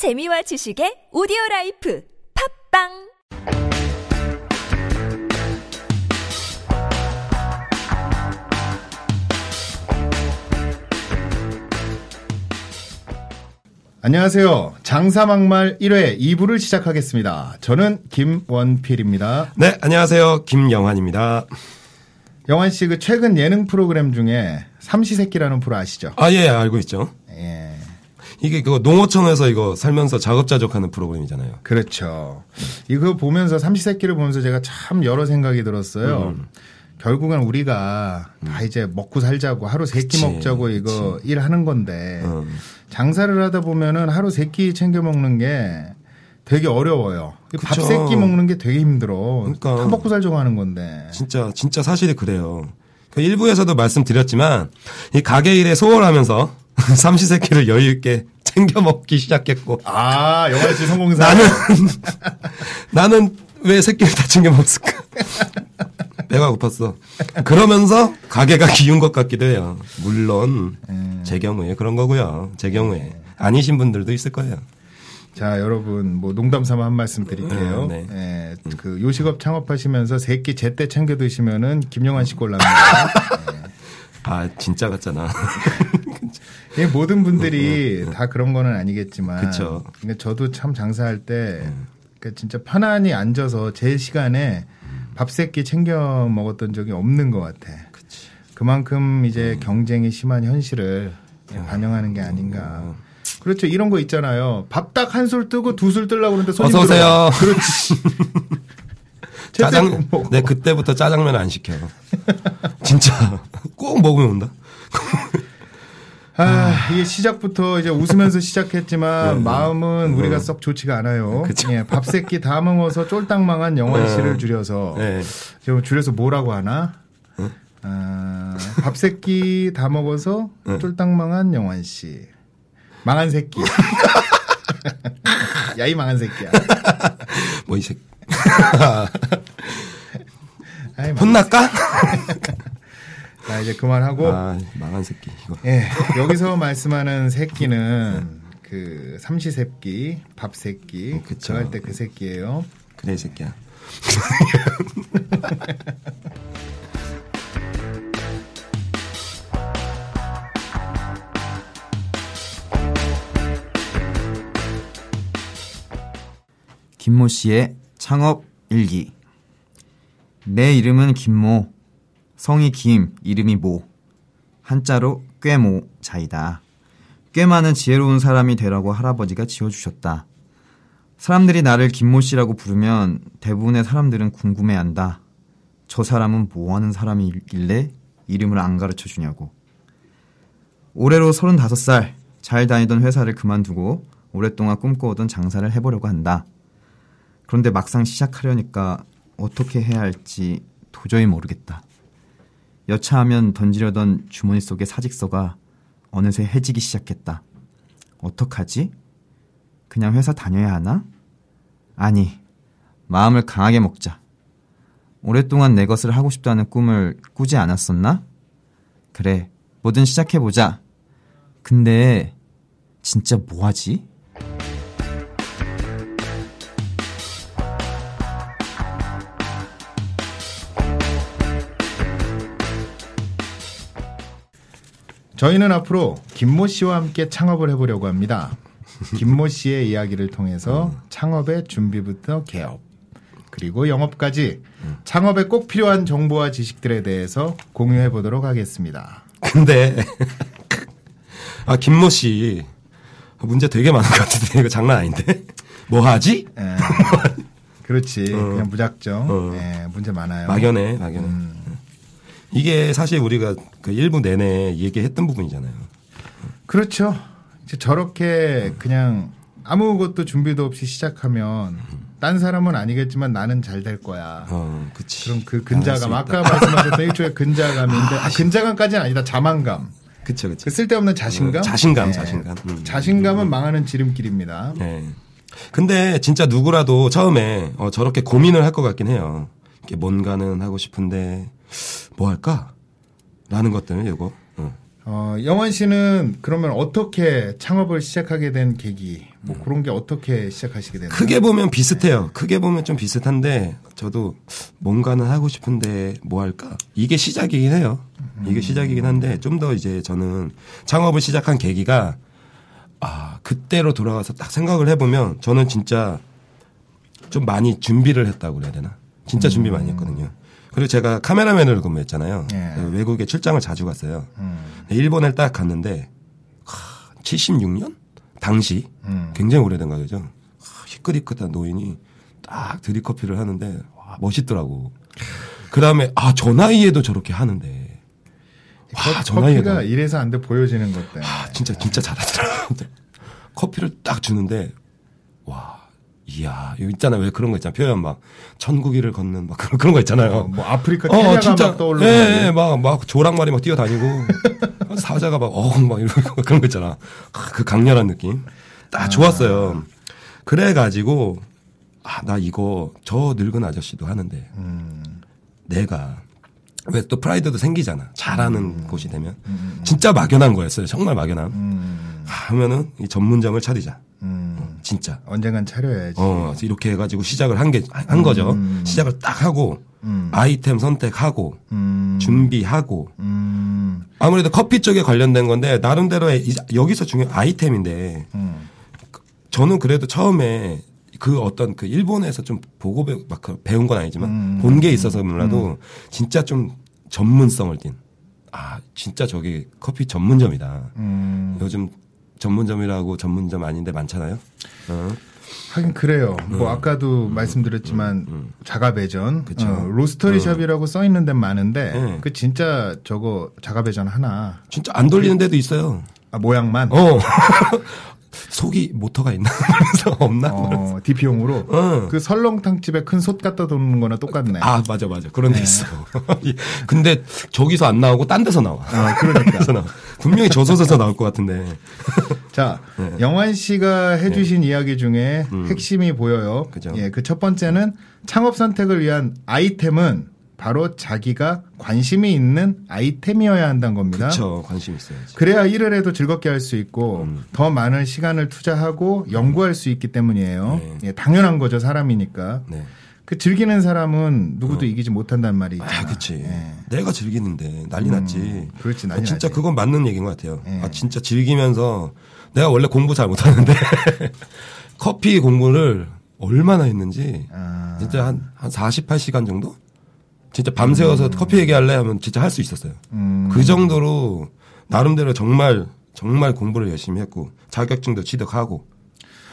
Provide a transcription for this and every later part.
재미와 지식의 오디오 life 팟빵 안녕하세요. 장사막말 1회 2부를 시작하겠습니다. 저는 김원필입니다. 네, 안녕하세요. 김영환입니다. 영환 씨 그 최근 예능 프로그램 중에 삼시세끼라는 프로 아시죠? 아, 예, 알고 있죠. 예. 이게 그거 농어청에서 이거 살면서 작업자족하는 프로그램이잖아요. 그렇죠. 이거 보면서 삼시세끼를 보면서 제가 참 여러 생각이 들었어요. 음. 결국은 우리가 다 이제 먹고 살자고 하루 세끼 그치, 먹자고 이거 일하는 건데 음. 장사를 하다 보면은 하루 세 끼 챙겨 먹는 게 되게 어려워요. 밥. 세 끼 먹는 게 되게 힘들어. 그러니까. 다 먹고 살자고 하는 건데. 진짜, 진짜 사실이 그래요. 그 일부에서도 말씀드렸지만, 이 가게 일에 소홀하면서 삼시세끼를 여유 있게 챙겨 먹기 시작했고, 아, 영화 씨 성공사. 나는, 나는 왜 새끼를 다 챙겨 먹었을까? 배가 고팠어. 그러면서 가게가 기운 것 같기도 해요. 물론, 제 경우에 그런 거고요. 제 경우에. 아니신 분들도 있을 거예요. 자, 여러분, 뭐 농담 삼아 한 말씀 드릴게요. 음, 네. 예, 그 요식업 창업하시면서 세끼 제때 챙겨 드시면은 김영환 씨 꼴 납니다. 아, 진짜 같잖아. 예, 모든 분들이 다 그런 거는 아니겠지만. 음, 그쵸. 근데 저도 참 장사할 때 그러니까 진짜 편안히 앉아서 제 시간에 밥 세끼 챙겨 먹었던 적이 없는 것 같아. 그만큼 이제 음. 경쟁이 심한 현실을 예, 반영하는 게 아닌가. 그렇죠. 이런 거 있잖아요. 밥 딱 한 술 뜨고 두 술 뜨려고 그러는데 손님 어서 오세요. 그렇지. 짜장, 먹어. 네, 그때부터 짜장면 안 시켜. 진짜. 꼭 먹으면 온다. 아, 이게 시작부터 이제 웃으면서 시작했지만 마음은 우리가 썩 좋지가 않아요. 네. 그쵸. 예, 밥 새끼 다 먹어서 쫄딱망한 영환 씨를 줄여서 네. 좀 줄여서 뭐라고 하나? 아, 밥 새끼 다 먹어서 쫄딱망한 영환 씨. 망한 새끼. 야, 이 망한 새끼야. 뭐, 이 새끼. 아이, 혼날까? 자, 이제 그만하고. 아, 망한 새끼. 이거. 예, 여기서 말씀하는 새끼는 그 삼시세끼, 밥새끼, 음, 그쵸. 저할 때 그 새끼예요. 그래, 이 새끼야. 김모 씨의 창업 일기. 내 이름은 김모. 성이 김, 이름이 모. 한자로 꾀모 자이다. 꽤 많은 지혜로운 사람이 되라고 할아버지가 지어주셨다. 사람들이 나를 김모 씨라고 부르면 대부분의 사람들은 궁금해한다. 저 사람은 뭐 하는 사람이길래 이름을 안 가르쳐 주냐고. 올해로 35살, 잘 다니던 회사를 그만두고 오랫동안 꿈꿔오던 장사를 해보려고 한다. 그런데 막상 시작하려니까 어떻게 해야 할지 도저히 모르겠다. 여차하면 던지려던 주머니 속의 사직서가 어느새 해지기 시작했다. 어떡하지? 그냥 회사 다녀야 하나? 아니, 마음을 강하게 먹자. 오랫동안 내 것을 하고 싶다는 꿈을 꾸지 않았었나? 그래, 뭐든 시작해보자. 근데, 진짜 뭐하지? 저희는 앞으로 김모 씨와 함께 창업을 해보려고 합니다. 김모 씨의 이야기를 통해서 창업의 준비부터 개업, 그리고 영업까지 창업에 꼭 필요한 정보와 지식들에 대해서 공유해 보도록 하겠습니다. 근데, 아, 김모 씨. 문제 되게 많은 것 같은데, 이거 장난 아닌데? 뭐 하지? 예, 그렇지. 그냥 무작정. 어. 예, 문제 많아요. 막연해, 막연해. 이게 사실 우리가 그 일부 내내 얘기했던 부분이잖아요. 그렇죠. 이제 저렇게 그냥 아무것도 준비도 없이 시작하면 딴 사람은 아니겠지만 나는 잘 될 거야. 어, 그치. 그럼 그 근자감. 아까 말씀하셨던 일종의 근자감인데 아, 근자감까지는 아니다 자만감 그쵸, 그쵸. 그 쓸데없는 자신감 어, 자신감, 네. 자신감. 음. 자신감은 망하는 지름길입니다 네. 근데 진짜 누구라도 처음에 어, 저렇게 고민을 할 것 같긴 해요. 이렇게 뭔가는 하고 싶은데 뭐 할까? 라는 것들은 이거 어. 어, 영원 씨는 그러면 어떻게 창업을 시작하게 된 계기, 뭐 그런 게 어떻게 시작하시게 되나요? 크게 보면 비슷해요. 크게 보면 좀 비슷한데 저도 뭔가는 하고 싶은데 뭐 할까? 이게 시작이긴 해요. 이게 시작이긴 한데 좀 더 이제 저는 창업을 시작한 계기가 아 그때로 돌아가서 딱 생각을 해보면 저는 진짜 좀 많이 준비를 했다고 그래야 되나? 진짜 준비 많이 했거든요. 그리고 제가 카메라맨으로 근무했잖아요. 예. 외국에 출장을 자주 갔어요. 음, 일본에 딱 갔는데 하, 76년 당시 음. 굉장히 오래된 가게죠. 하, 희끗희끗한 노인이 딱 드립커피를 하는데 와, 멋있더라고. 그 다음에 아 저 나이에도 저렇게 하는데 와, 저 나이에도 커피가 이래서 안 돼 보여지는 것 때문에. 아, 진짜 진짜 잘하더라고. 커피를 딱 주는데 와 이야 여기 있잖아 왜 그런 거 있잖아 표현 막 천국이를 걷는 막 그런 그런 거 있잖아요. 어, 뭐 아프리카 어, 케냐가 진짜. 막 떠오르는. 예, 예, 막, 막 조랑말이 막 뛰어다니고, 사자가 막, 어, 막 이러고 그런 거 있잖아. 아, 그 강렬한 느낌. 딱 좋았어요. 그래 가지고, 아, 나 이거, 저 늙은 아저씨도 하는데, 음. 내가, 왜 또 프라이드도 생기잖아. 잘하는 곳이 되면. 진짜 막연한 거였어요. 정말 막연함. 음, 아, 하면은 이 전문점을 차리자. 음. 진짜. 언젠간 차려야지. 어, 이렇게 해가지고 시작을 한 게, 한 거죠. 시작을 딱 하고, 음. 아이템 선택하고, 음, 준비하고, 음, 아무래도 커피 쪽에 관련된 건데 나름대로의 이- 여기서 중요한 아이템인데 음. 저는 그래도 처음에 그 어떤 그 일본에서 좀 보고 배우, 막그 배운 건 아니지만 음. 본게 있어서 몰라도 진짜 좀 전문성을 띈. 아 진짜 저기 커피 전문점이다. 음. 요즘 전문점이라고 전문점 아닌데 많잖아요. 어. 하긴 그래요. 뭐 아까도 말씀드렸지만 자가 배전, 음, 그쵸. 어, 로스터리 샵이라고 써 있는 데 많은데 네. 그 진짜 저거 자가 배전 하나 진짜 안 돌리는 데도 있어요. 아, 모양만 어. 속이 모터가 있나? 없나? 어, DP용으로 어. 그 설렁탕 집에 큰 솥 갖다 놓는 거나 똑같네. 아 맞아 맞아 그런 데 있어. 근데 저기서 안 나오고 딴 데서 나와. 아, 그러니까. 데서 나와. 분명히 저 솥에서 나올 것 같은데. 자, 네. 영환 씨가 해주신 이야기 중에 핵심이 보여요. 음. 그죠. 예, 그 첫 번째는 창업 선택을 위한 아이템은 바로 자기가 관심이 있는 아이템이어야 한다는 겁니다. 그렇죠 관심 있어야지. 그래야 일을 해도 즐겁게 할 수 있고 음. 더 많은 시간을 투자하고 연구할 수 있기 때문이에요. 네. 예, 당연한 거죠 사람이니까. 네. 그 즐기는 사람은 누구도 이기지 못한다는 말이 있잖아. 아 그치. 예. 내가 즐기는데 난리 났지. 그렇지, 난리 아, 진짜 나지. 그건 맞는 얘기인 것 같아요. 예. 아 진짜 즐기면서 내가 원래 공부 잘 못하는데 커피 공부를 얼마나 했는지 아. 진짜 한, 한 48시간 정도? 진짜 밤새워서 커피 얘기할래 하면 진짜 할 수 있었어요. 음. 그 정도로 나름대로 정말 정말 공부를 열심히 했고 자격증도 취득하고.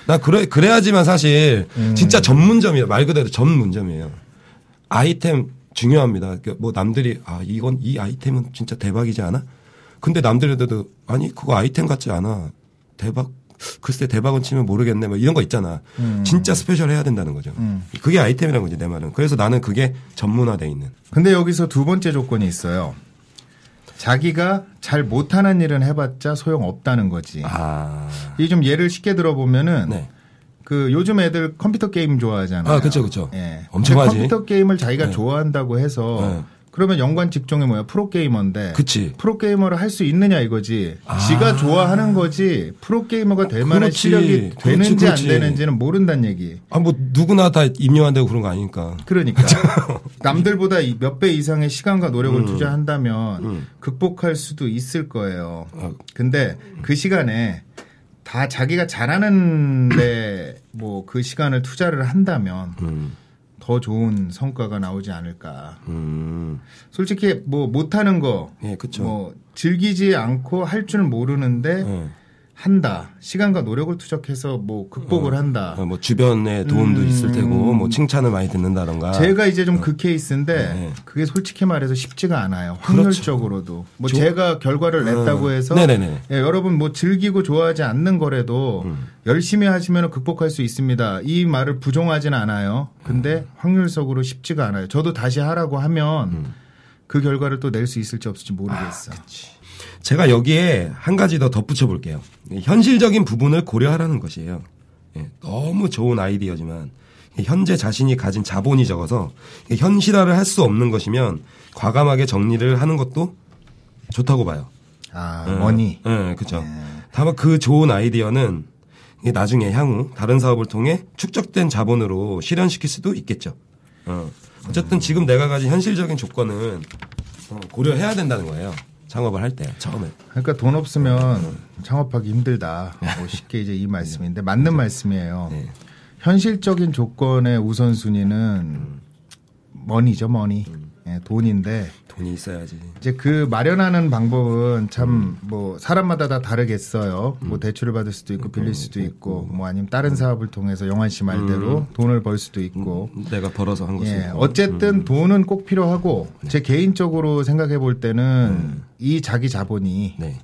나 그래 그래야지만 사실 음. 진짜 전문점이에요. 말 그대로 전문점이에요. 아이템 중요합니다. 그뭐 남들이 아 이건 이 아이템은 진짜 대박이지 않아? 근데 남들에도 아니 그거 아이템 같지 않아. 대박 글쎄 대박은 치면 모르겠네 뭐 이런 거 있잖아 음. 진짜 special 해야 된다는 거죠 그게 아이템이라는 거지 내 말은 그래서 나는 그게 전문화돼 있는 근데 여기서 두 번째 조건이 있어요. 자기가 잘 못하는 일은 해봤자 소용 없다는 거지. 아 이 좀 예를 쉽게 들어보면은 네. 그 요즘 애들 컴퓨터 게임 좋아하잖아요. 아, 그쵸, 그쵸. 예. 엄청 하지. 컴퓨터 게임을 자기가 네. 좋아한다고 해서 네. 그러면 연관 직종이 뭐야? 프로게이머인데. 그치. 프로게이머를 할 수 있느냐 이거지. 아. 지가 좋아하는 거지. 프로게이머가 될 만한 그렇지. 실력이 그렇지, 되는지 그렇지. 안 되는지는 모른다는 얘기. 아, 뭐, 누구나 다 임요한다고 그런 거 아니니까. 그러니까 남들보다 몇 배 이상의 시간과 노력을 음. 투자한다면 극복할 수도 있을 거예요. 아. 근데 그 시간에 다 자기가 잘하는데 뭐 그 시간을 투자를 한다면 음, 더 좋은 성과가 나오지 않을까. 음. 솔직히 뭐 못하는 거, 예, 그쵸. 뭐 즐기지 않고 할 줄 모르는데 예. 한다. 시간과 노력을 투척해서 뭐 극복을 한다. 어, 뭐, 주변에 도움도 음. 있을 테고, 뭐, 칭찬을 많이 듣는다던가. 제가 이제 좀그 케이스인데 아. 네. 그게 솔직히 말해서 쉽지가 않아요. 그렇죠. 확률적으로도. 뭐 조- 제가 결과를 냈다고 음. 해서 네네네. 예, 여러분 뭐 즐기고 좋아하지 않는 거라도 음. 열심히 하시면 극복할 수 있습니다. 이 말을 부정하진 않아요. 근데 음. 확률적으로 쉽지가 않아요. 저도 다시 하라고 하면 음. 그 결과를 또 낼 수 있을지 없을지 모르겠어. 아, 제가 여기에 한 가지 더 덧붙여 볼게요. 현실적인 부분을 고려하라는 것이에요. 예, 너무 좋은 아이디어지만 현재 자신이 가진 자본이 적어서 현실화를 할 수 없는 것이면 과감하게 정리를 하는 것도 좋다고 봐요. 아, 예. 머니. 예, 그렇죠. 다만 그 좋은 아이디어는 나중에 향후 다른 사업을 통해 축적된 자본으로 실현시킬 수도 있겠죠. 어. 어쨌든 지금 내가 가진 현실적인 조건은 어, 고려해야 된다는 거예요. 창업을 할때 처음에. 그러니까 돈 없으면 창업하기 힘들다. 뭐 쉽게 이제 이 말씀인데 맞는 말씀이에요. 네. 현실적인 조건의 우선순위는 money죠, money. 예, 돈인데 돈이 있어야지. 이제 그 마련하는 방법은 참뭐 사람마다 다 다르겠어요. 뭐 대출을 받을 수도 있고 빌릴 수도 있고 뭐 아니면 다른 사업을 통해서 영환 씨 말대로 돈을 벌 수도 있고 내가 벌어서 한 것이 예. 어쨌든 돈은 꼭 필요하고 제 개인적으로 생각해 볼 때는 이 자기 자본이 네.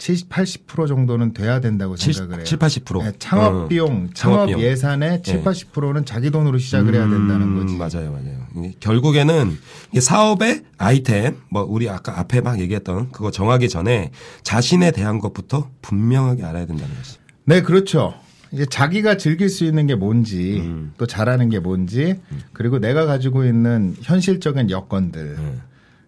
70, 80% 정도는 돼야 된다고 70, 생각을 해요. 7, 80%. 예, 창업 어, 비용, 창업 창업 비용. 예산의 7, 예. 80%는 자기 돈으로 시작을 해야 된다는 음, 거지. 맞아요, 맞아요. 결국에는 사업의 아이템, 뭐 우리 아까 앞에 막 얘기했던 그거 정하기 전에 자신에 대한 것부터 분명하게 알아야 된다는 거지. 네, 그렇죠. 이제 자기가 즐길 수 있는 게 뭔지, 음. 또 잘하는 게 뭔지, 그리고 내가 가지고 있는 현실적인 여건들,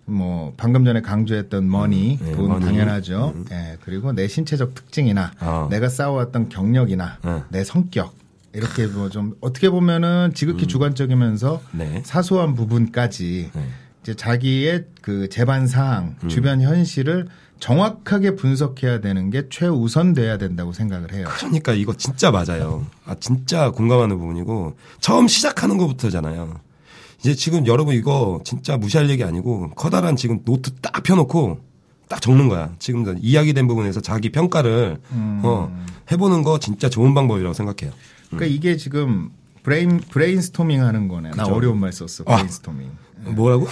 뭐 방금 전에 강조했던 머니, 네, 돈 머니. 당연하죠. 예, 그리고 내 신체적 특징이나 어. 내가 쌓아왔던 경력이나 네. 내 성격 이렇게 뭐 좀 어떻게 보면은 지극히 주관적이면서 네. 사소한 부분까지 네. 이제 자기의 그 재반 사항, 주변 현실을 정확하게 분석해야 되는 게 최우선 돼야 된다고 생각을 해요. 그러니까 이거 진짜 맞아요. 아 진짜 공감하는 부분이고 처음 시작하는 것부터잖아요. 이제 지금 여러분 이거 진짜 무시할 얘기 아니고 커다란 지금 노트 딱 펴놓고 딱 적는 거야. 지금 이야기된 부분에서 자기 평가를 어, 해보는 거 진짜 좋은 방법이라고 생각해요. 그러니까 이게 지금 브레인 브레인스토밍 하는 거네. 나 그죠. 어려운 말 썼어. 아. 브레인스토밍. 뭐라고?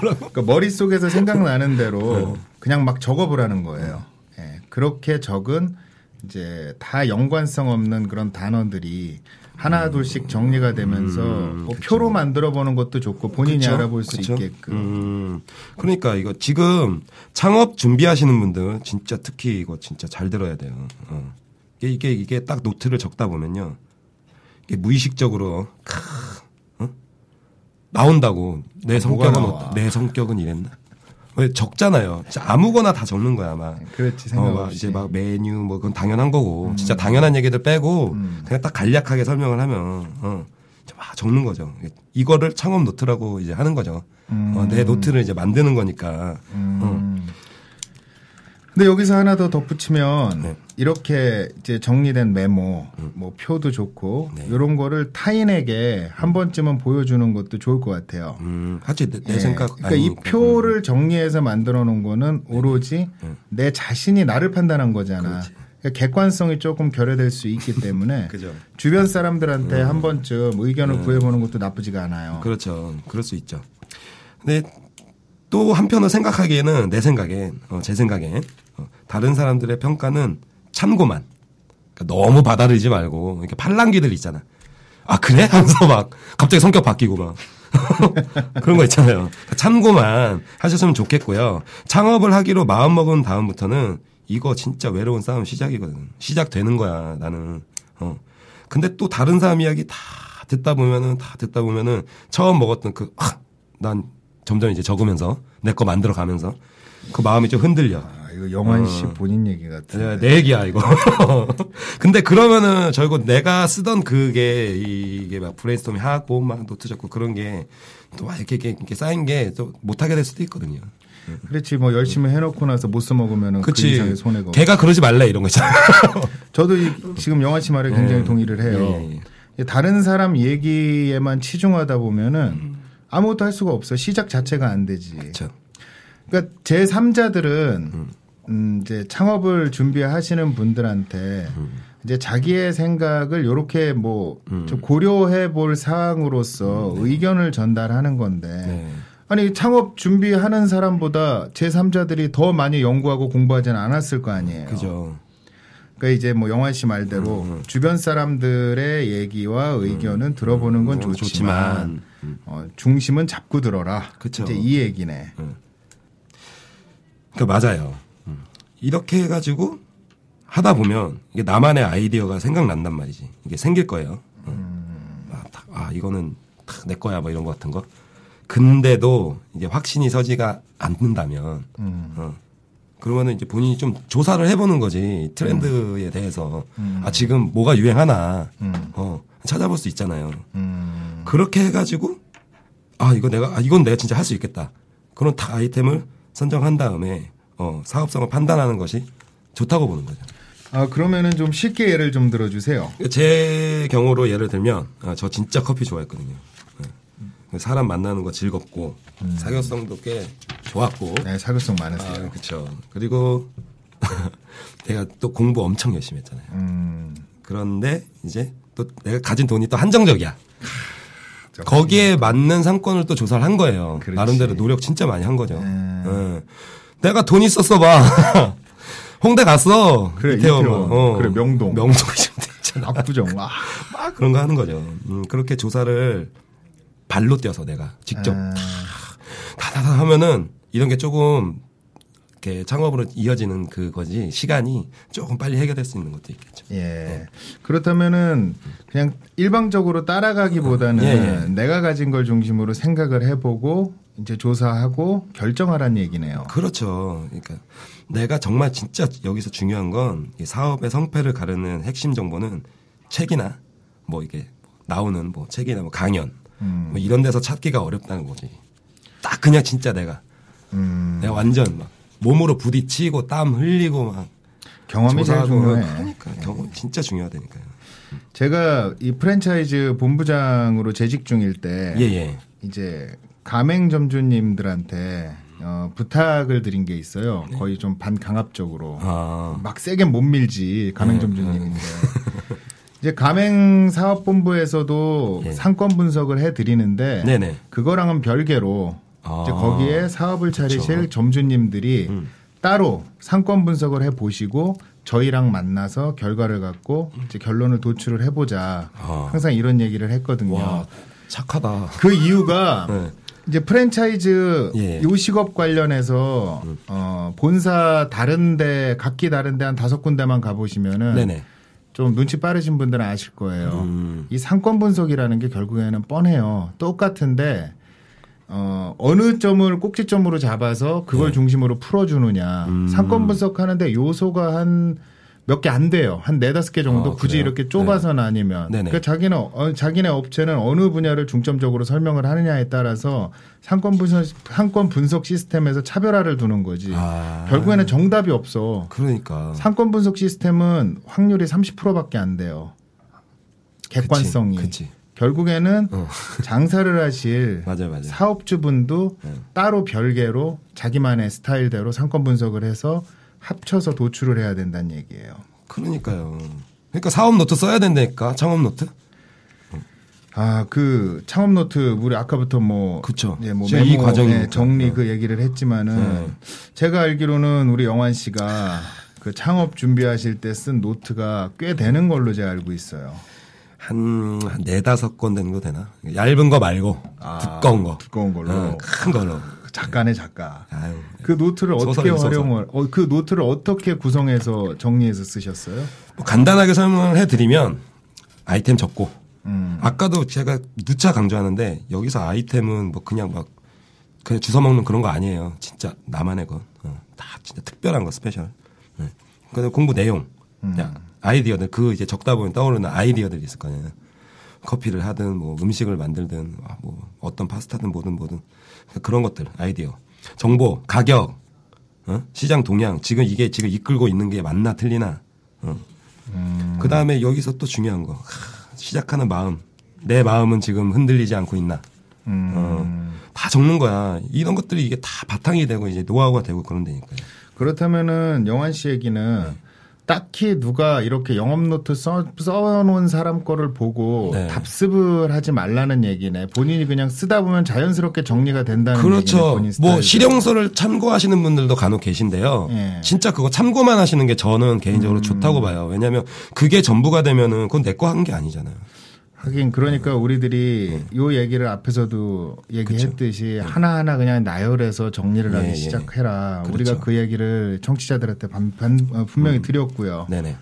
그러니까 머릿속에서 생각나는 대로 그냥 막 적어 보라는 거예요. 예, 그렇게 적은 이제 다 연관성 없는 그런 단어들이 하나 둘씩 정리가 되면서 뭐 표로 만들어 보는 것도 좋고 본인이 그쵸? 알아볼 수 그쵸? 있게끔. 음, 그러니까 이거 지금 창업 준비하시는 분들 진짜 특히 이거 진짜 잘 들어야 돼요. 어. 이게, 이게 이게 딱 노트를 적다 보면요. 이게 무의식적으로 크, 어? 나온다고 내 성격은? 어떠, 내 성격은 이랬나? 왜 적잖아요. 진짜 아무거나 다 적는 거야, 막. 그렇지, 생각 어. 이제 막 메뉴 뭐 그건 당연한 거고 진짜 당연한 얘기들 빼고 그냥 딱 간략하게 설명을 하면 어, 막 적는 거죠. 이거를 창업 노트라고 이제 하는 거죠. 어, 내 노트를 이제 만드는 거니까. 어. 근데 여기서 하나 더 덧붙이면 네. 이렇게 이제 정리된 메모, 뭐 표도 좋고 네. 이런 거를 타인에게 한 번쯤은 보여주는 것도 좋을 것 같아요. 음, 하지 내, 내 예. 생각 그러니까 이 아니니까. 표를 정리해서 만들어 놓은 거는 오로지 내 자신이 나를 판단한 거잖아. 그러니까 객관성이 조금 결여될 수 있기 때문에 그죠. 주변 사람들한테 한 번쯤 의견을 구해보는 것도 나쁘지가 않아요. 그렇죠. 그럴 수 있죠. 근데 또 한편으로 생각하기에는 내 생각엔 어, 제 생각엔 어, 다른 사람들의 평가는 참고만. 그러니까 너무 받아들이지 말고 이렇게 팔랑귀들 있잖아. 아 그래? 하면서 막 갑자기 성격 바뀌고 막 그런 거 있잖아요. 참고만 하셨으면 좋겠고요. 창업을 하기로 마음 먹은 다음부터는 이거 진짜 외로운 싸움 시작이거든. 시작되는 거야 나는. 어. 근데 또 다른 사람 이야기 다 듣다 보면은 다 듣다 보면은 처음 먹었던 그, 아, 난 점점 이제 적으면서 내 거 만들어 가면서 그 마음이 좀 흔들려. 아, 이거 영환 씨 본인 얘기 같은. 네, 내 얘기야 이거. 근데 그러면은 결국 내가 쓰던 그게 이게 막 브레인스토밍 하고 막 노트 적고 그런 게또막 이렇게, 이렇게, 이렇게 쌓인 게 또 못하게 될 수도 있거든요. 그렇지 뭐 열심히 해놓고 나서 못 써먹으면 그 그치. 이상의 손해가. 걔가 그러지 말래 이런 거 있잖아. 저도 이, 지금 영환 씨 말에 굉장히 동의를 해요. 예, 예. 다른 사람 얘기에만 치중하다 보면은 아무것도 할 수가 없어. 시작 자체가 안 되지. 그렇죠. 그러니까 제 3자들은 음, 이제 창업을 준비하시는 분들한테 이제 자기의 생각을 요렇게 뭐좀 고려해 볼 사항으로서 의견을 전달하는 건데 네. 아니 창업 준비하는 사람보다 제 3자들이 더 많이 연구하고 공부하지는 않았을 거 아니에요. 그죠. 그러니까 이제 뭐 영환 씨 말대로 주변 사람들의 얘기와 의견은 들어보는 건 음, 좋지만, 좋지만, 어, 중심은 잡고 들어라. 그쵸. 이제 이 얘기네. 그 맞아요. 음. 이렇게 해가지고 하다 보면 이게 나만의 아이디어가 생각난단 말이지. 이게 생길 거예요. 어. 아, 다- 아, 이거는 다 내 거야 뭐 이런 거 같은 거. 근데도 이게 확신이 서지가 않는다면 어, 그러면은 이제 본인이 좀 조사를 해보는 거지 트렌드에 대해서 아 지금 뭐가 유행하나 어 찾아볼 수 있잖아요. 음. 그렇게 해가지고 아 이거 내가 아 이건 내가 진짜 할 수 있겠다. 그런 다 아이템을 선정한 다음에 어 사업성을 판단하는 것이 좋다고 보는 거죠. 아 그러면은 좀 쉽게 예를 좀 들어주세요. 제 경우로 예를 들면 아, 저 진짜 커피 좋아했거든요. 네. 사람 만나는 거 즐겁고 사교성도 꽤 좋았고 네, 사교성 많으세요. 아, 그렇죠. 그리고 내가 또 공부 엄청 열심히 했잖아요. 음, 그런데 이제 또 내가 가진 돈이 또 한정적이야. 저- 거기에 맞는 상권을 또 조사를 한 거예요. 그렇지. 나름대로 노력 진짜 많이 한 거죠. 음. 예. 내가 돈 있었어 봐. 홍대 갔어. 그래, 이태원. 뭐. 그래, 명동. 명동이 좀 됐잖아. 압구정. 와. 막 그런 거 하는 거죠. 음, 그렇게 조사를 발로 뛰어서 내가 직접 아, 다다다 하면은 이런 게 조금 이렇게 창업으로 이어지는 그거지 시간이 조금 빨리 해결될 수 있는 것도 있겠죠. 예. 그렇다면은 그냥 일방적으로 따라가기보다는 예, 예. 내가 가진 걸 중심으로 생각을 해보고 이제 조사하고 결정하라는 얘기네요. 그렇죠. 그러니까 내가 정말 진짜 여기서 중요한 건이 사업의 성패를 가르는 핵심 정보는 책이나 뭐 이게 나오는 뭐 책이나 뭐 강연 음. 뭐 이런 데서 찾기가 어렵다는 거지. 딱 그냥 진짜 내가 음, 내가 완전 막 몸으로 부딪히고 땀 흘리고 막 경험이 제일 중요해. 그러니까 경험 진짜 중요하다니까요. 제가 이 프랜차이즈 본부장으로 재직 중일 때 예 예. 이제 가맹점주님들한테 어, 부탁을 드린 게 있어요. 거의 좀 반강압적으로. 네. 아막 세게 못 밀지 가맹점주님인데 이제 가맹사업본부에서도 예. 상권 분석을 해 드리는데 네네. 그거랑은 별개로 아. 이제 거기에 사업을 차리실 그쵸. 점주님들이 음. 따로 상권 분석을 해 보시고 저희랑 만나서 결과를 갖고 이제 결론을 도출을 해보자 아. 항상 이런 얘기를 했거든요. 와 착하다. 그 이유가 네. 이제 프랜차이즈 예. 음. 요식업 관련해서 어 본사 다른데 각기 다른데 한 다섯 군데만 가보시면은 네네. 좀 눈치 빠르신 분들은 아실 거예요. 음. 이 상권 분석이라는 게 결국에는 뻔해요. 똑같은데 어 어느 점을 꼭지점으로 잡아서 그걸 네. 중심으로 풀어주느냐. 음. 상권 분석하는데 요소가 한 몇 개 안 돼요. 한 네다섯 개 정도 아, 굳이 그래요? 이렇게 좁아서 나뉘면. 네네. 그러니까 자기는 어, 자기네 업체는 어느 분야를 중점적으로 설명을 하느냐에 따라서 상권 분석 상권 분석 시스템에서 차별화를 두는 거지. 아. 결국에는 정답이 없어. 그러니까. 상권 분석 시스템은 확률이 30%밖에 안 돼요. 객관성이. 그치. 그치. 결국에는 어. 장사를 하실 맞아요, 맞아요. 사업주분도 네. 따로 별개로 자기만의 스타일대로 상권 분석을 해서 합쳐서 도출을 해야 된다는 얘기예요. 그러니까요. 그러니까 사업 노트 써야 된다니까 창업 노트. 아, 그 창업 노트 우리 아까부터 뭐 그쵸. 예, 뭐 지금 이 메모, 과정이니까. 예, 정리 네. 그 얘기를 했지만은 네. 제가 알기로는 우리 영환 씨가 그 창업 준비하실 때 쓴 노트가 꽤 되는 걸로 제가 알고 있어요. 한, 한 네다섯 권 정도 되나? 얇은 거 말고 아, 두꺼운 거. 두꺼운 걸로. 어, 큰 걸로. 작가네 작가. 아유. 그 노트를 어떻게 소설. 활용을 어, 그 노트를 어떻게 구성해서 정리해서 쓰셨어요? 뭐 간단하게 설명을 해드리면 아이템 적고 음. 아까도 제가 누차 강조하는데 여기서 아이템은 뭐 그냥 막 그냥 주워 먹는 그런 거 아니에요. 진짜 나만의 거. 어, 다 진짜 특별한 거 special. 네. 그 공부 내용, 음. 야, 아이디어들 그 이제 적다 보면 떠오르는 아이디어들이 있을 거예요. 커피를 하든 뭐 음식을 만들든 아, 뭐 어떤 파스타든 뭐든 뭐든 그런 것들 아이디어, 정보, 가격, 어? 시장 동향 지금 이게 지금 이끌고 있는 게 맞나 틀리나. 어. 그 다음에 여기서 또 중요한 거 하, 시작하는 마음, 내 마음은 지금 흔들리지 않고 있나. 음. 어, 다 적는 거야. 이런 것들이 이게 다 바탕이 되고 이제 노하우가 되고 그런 데니까요. 그렇다면은 영환 씨 얘기는 네. 딱히 누가 이렇게 영업 노트 써, 써놓은 사람 거를 보고 네. 답습을 하지 말라는 얘기네. 본인이 그냥 쓰다 보면 자연스럽게 정리가 된다는. 그렇죠. 뭐. 실용서를 참고하시는 분들도 간혹 계신데요. 예. 진짜 그거 참고만 하시는 게 저는 개인적으로 음. 좋다고 봐요. 왜냐하면 그게 전부가 되면은 그건 내 거 한 게 아니잖아요. 하긴 그러니까 우리들이 네. 요 얘기를 앞에서도 얘기했듯이 하나하나 그냥 나열해서 정리를 하기 예, 예. 시작해라. 그렇죠. 우리가 그 얘기를 청취자들한테 반, 반- 어, 분명히 드렸고요. 네네.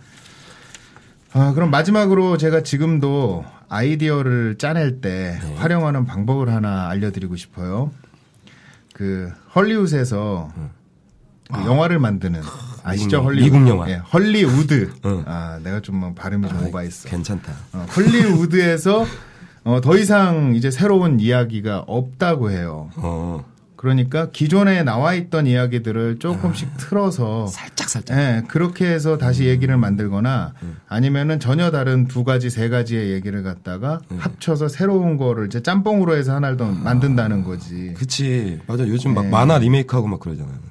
아, 그럼 마지막으로 제가 지금도 아이디어를 짜낼 때 네. 활용하는 방법을 하나 알려드리고 싶어요. 그 헐리우드에서 그 영화를 만드는 아시죠? 헐리우드. 미국 영화. 예, 헐리우드. 응. 아, 내가 좀뭐 발음이 좀 오바했어. 괜찮다. 어, 헐리우드에서 어, 더 이상 이제 새로운 이야기가 없다고 해요. 어. 그러니까 기존에 나와 있던 이야기들을 조금씩 아. 틀어서 살짝 살짝. 예, 그렇게 해서 다시 얘기를 만들거나 아니면은 전혀 다른 두 가지, 세 가지의 얘기를 갖다가 합쳐서 새로운 거를 이제 짬뽕으로 해서 하나를 더 만든다는 거지. 그치. 맞아. 요즘 막 네. 만화 리메이크하고 막 그러잖아요.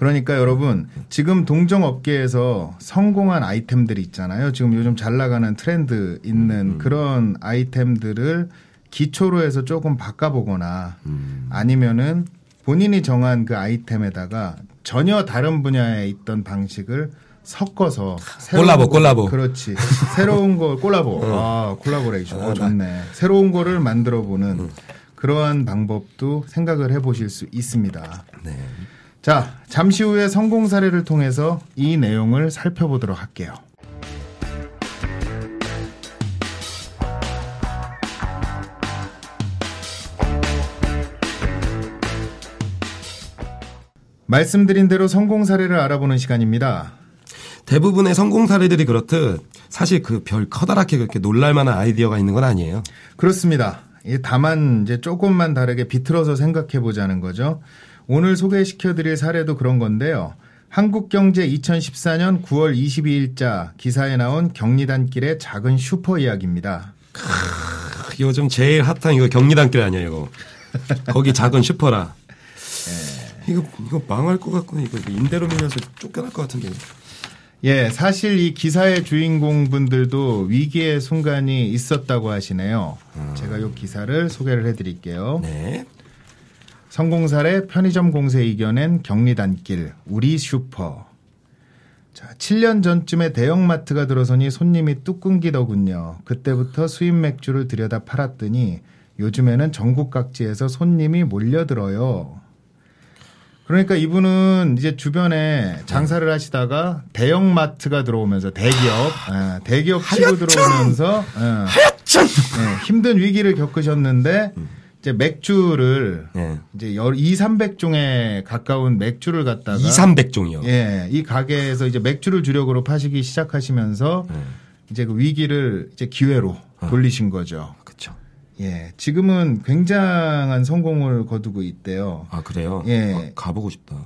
그러니까 여러분 지금 동종 업계에서 성공한 아이템들이 있잖아요. 지금 요즘 잘 나가는 트렌드 있는 그런 아이템들을 기초로 해서 조금 바꿔보거나 아니면은 본인이 정한 그 아이템에다가 전혀 다른 분야에 있던 방식을 섞어서 콜라보, 거- 콜라보. 그렇지. 새로운 거 콜라보. 아 콜라보레이션. 어, 좋네. 새로운 거를 만들어 보는 그러한 방법도 생각을 해보실 수 있습니다. 네. 자, 잠시 후에 성공 사례를 통해서 이 내용을 살펴보도록 할게요. 말씀드린 대로 성공 사례를 알아보는 시간입니다. 대부분의 성공 사례들이 그렇듯 사실 그 별 커다랗게 그렇게 놀랄만한 아이디어가 있는 건 아니에요. 그렇습니다. 예, 다만 이제 조금만 다르게 비틀어서 생각해 보자는 거죠. 오늘 소개시켜 드릴 사례도 그런 건데요. 한국경제 2014년 9월 22일자 기사에 나온 경리단길의 작은 슈퍼 이야기입니다. 요즘 제일 핫한 이거 경리단길 아니에요, 이거. 거기 작은 슈퍼라. 이거 이거 망할 것 같구나. 이거 임대로 밀려서 쫓겨날 것 같은데. 예, 사실 이 기사의 주인공 분들도 위기의 순간이 있었다고 하시네요. 제가 이 기사를 소개를 해 드릴게요. 네. 성공 사례 편의점 공세 이겨낸 경리단길 우리 슈퍼. 자, 7년 전쯤에 대형마트가 들어서니 손님이 뚝 끊기더군요. 그때부터 수입 맥주를 들여다 팔았더니 요즘에는 전국 각지에서 손님이 몰려들어요. 그러니까 이분은 이제 주변에 장사를 하시다가 대형 마트가 들어오면서 대기업, 예, 대기업 치고 들어오면서 예, 예, 힘든 위기를 겪으셨는데 이제 맥주를 네. 이제 열 2, 300종에 가까운 맥주를 갖다가 2, 300종이요. 예, 이 가게에서 이제 맥주를 주력으로 파시기 시작하시면서 네. 이제 그 위기를 이제 기회로 돌리신 거죠. 그렇죠. 예, 지금은 굉장한 성공을 거두고 있대요. 아, 그래요? 예. 아, 가보고 싶다.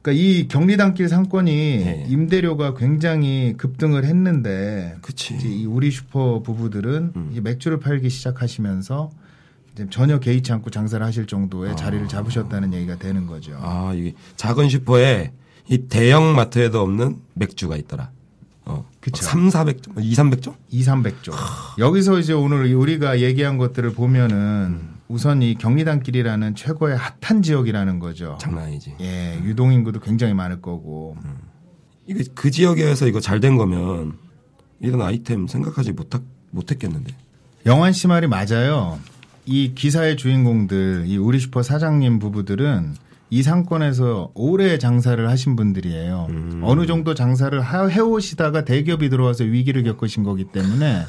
그러니까 이 경리단길 상권이 예. 임대료가 굉장히 급등을 했는데 그치. 이제 이 우리 슈퍼 부부들은 음. 이 맥주를 팔기 시작하시면서 전혀 개의치 않고 장사를 하실 정도의 자리를 잡으셨다는 얘기가 되는 거죠. 아, 이게 작은 슈퍼에 이 대형 마트에도 없는 맥주가 있더라. 어. 그쵸. 3, 400종, 2, 300종? 2, 300조. 여기서 이제 오늘 우리가 얘기한 것들을 보면은 음. 우선 이 경리단길이라는 최고의 핫한 지역이라는 거죠. 장난 아니지. 예, 유동인구도 굉장히 많을 거고. 이게 그 지역에서 이거 잘 된 거면 이런 아이템 생각하지 못하, 못했겠는데. 영환 씨 말이 맞아요. 이 기사의 주인공들, 이 우리 슈퍼 사장님 부부들은 이 상권에서 오래 장사를 하신 분들이에요. 음. 어느 정도 장사를 하- 해오시다가 대기업이 들어와서 위기를 겪으신 거기 때문에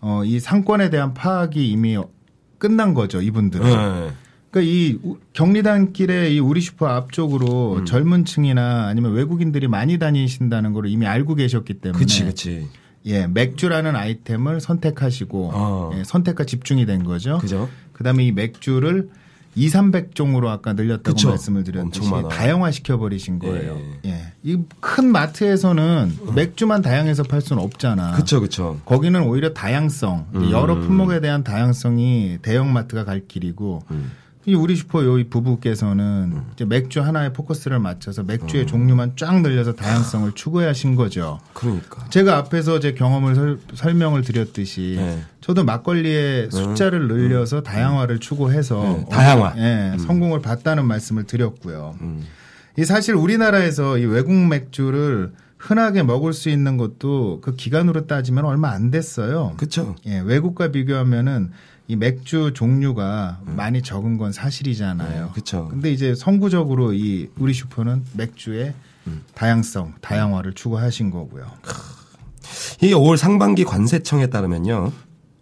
어, 이 상권에 대한 파악이 이미 끝난 거죠, 이분들은. 네. 그러니까 이 우- 경리단길에 이 우리 슈퍼 앞쪽으로 음. 젊은 층이나 아니면 외국인들이 많이 다니신다는 걸 이미 알고 계셨기 때문에 그치, 그치. 예, 맥주라는 아이템을 선택하시고 어. 예, 선택과 집중이 된 거죠. 그죠? 그다음에 이 맥주를 2, 300종으로 아까 늘렸다고 그쵸. 말씀을 드렸듯이 엄청 많아. 다양화 시켜 버리신 거예요. 예. 이큰 마트에서는 맥주만 다양해서 팔 수는 없잖아. 그쵸, 그쵸. 거기는 오히려 다양성, 음. 여러 품목에 대한 다양성이 대형 마트가 갈 길이고 음. 이 우리 슈퍼 요 부부께서는 이제 맥주 하나에 포커스를 맞춰서 맥주의 음. 종류만 쫙 늘려서 다양성을 추구하신 거죠. 그러니까. 제가 앞에서 제 경험을 설, 명을 드렸듯이 네. 저도 막걸리의 숫자를 늘려서 다양화를 추구해서 네, 다양화. 예, 성공을 봤다는 말씀을 드렸고요. 음. 이 사실 우리나라에서 이 외국 맥주를 흔하게 먹을 수 있는 것도 그 기간으로 따지면 얼마 안 됐어요. 그쵸. 예, 외국과 비교하면은 이 맥주 종류가 많이 적은 건 사실이잖아요. 네, 그쵸. 근데 이제 선구적으로 이 우리 슈퍼는 맥주의 다양성, 다양화를 추구하신 거고요. 이게 올 상반기 관세청에 따르면요.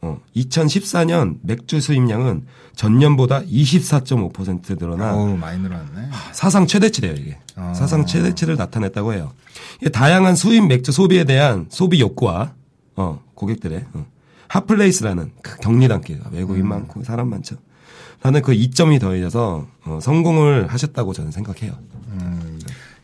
어, 2014년 맥주 수입량은 전년보다 24.5% 늘어나 어우, 많이 늘어났네. 사상 최대치래요 이게 아. 사상 최대치를 나타냈다고 해요. 다양한 수입 맥주 소비에 대한 소비 욕구와 어, 고객들의 어, 핫플레이스라는 그 격리 단계가 외국인 많고 사람 많죠. 라는 그 이점이 더해져서 어, 성공을 하셨다고 저는 생각해요.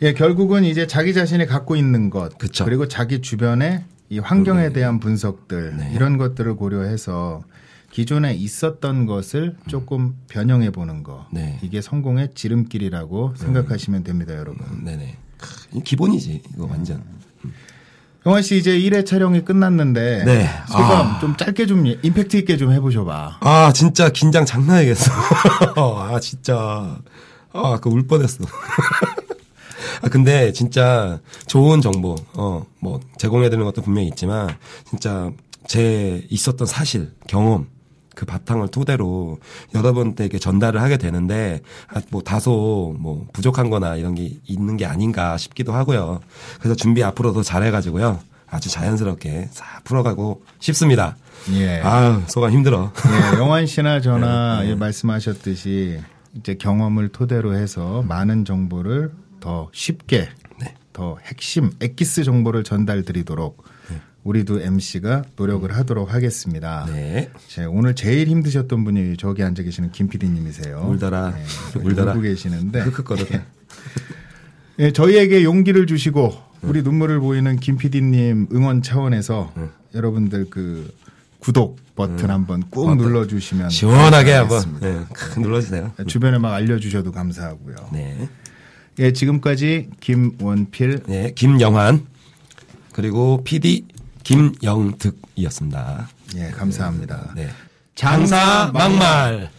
예, 결국은 이제 자기 자신이 갖고 있는 것, 그쵸. 리고 자기 주변의 이 환경에 대한 분석들 네. 이런 것들을 고려해서 기존에 있었던 것을 조금 변형해 보는 거. 네. 이게 성공의 지름길이라고 생각하시면 됩니다, 여러분. 네네. 크, 기본이지 이거 완전. 영환 씨 이제 1회 촬영이 끝났는데 네. 소감 좀 짧게 좀 임팩트 있게 좀 해보셔 봐. 아 진짜 긴장 장난이겠어. 아 진짜 아 아까 울 뻔했어. 아 근데 진짜 좋은 정보 어 뭐 제공해드리는 것도 분명히 있지만 진짜 제 있었던 사실 경험 그 바탕을 토대로 여러분들에게 전달을 하게 되는데 아, 뭐 다소 뭐 부족한거나 이런 게 있는 게 아닌가 싶기도 하고요. 그래서 준비 앞으로 더 잘해가지고요 아주 자연스럽게 싹 풀어가고 싶습니다. 예. 아 소감 힘들어. 예, 영환 씨나 네, 저나 예, 말씀하셨듯이 이제 경험을 토대로 해서 많은 정보를 더 쉽게 네. 더 핵심 엑기스 정보를 전달 드리도록 우리도 MC가 노력을 하도록 하겠습니다. 네. 제 오늘 제일 힘드셨던 분이 저기 앉아 계시는 김 PD님이세요. 울더라. 네, 울더라. 울고 계시는데 흑흑거든. 예, 저희에게 용기를 주시고 우리 눈물을 보이는 김 PD님 응원 차원에서 여러분들 그 구독 버튼 한번 꾹 눌러주시면 시원하게 한번. 네, 크, 눌러주세요. 주변에 막 알려주셔도 감사하고요. 네. 예, 지금까지 김원필 네, 김영환 그리고 PD 김영득이었습니다. 예, 감사합니다. 네. 장사 막말.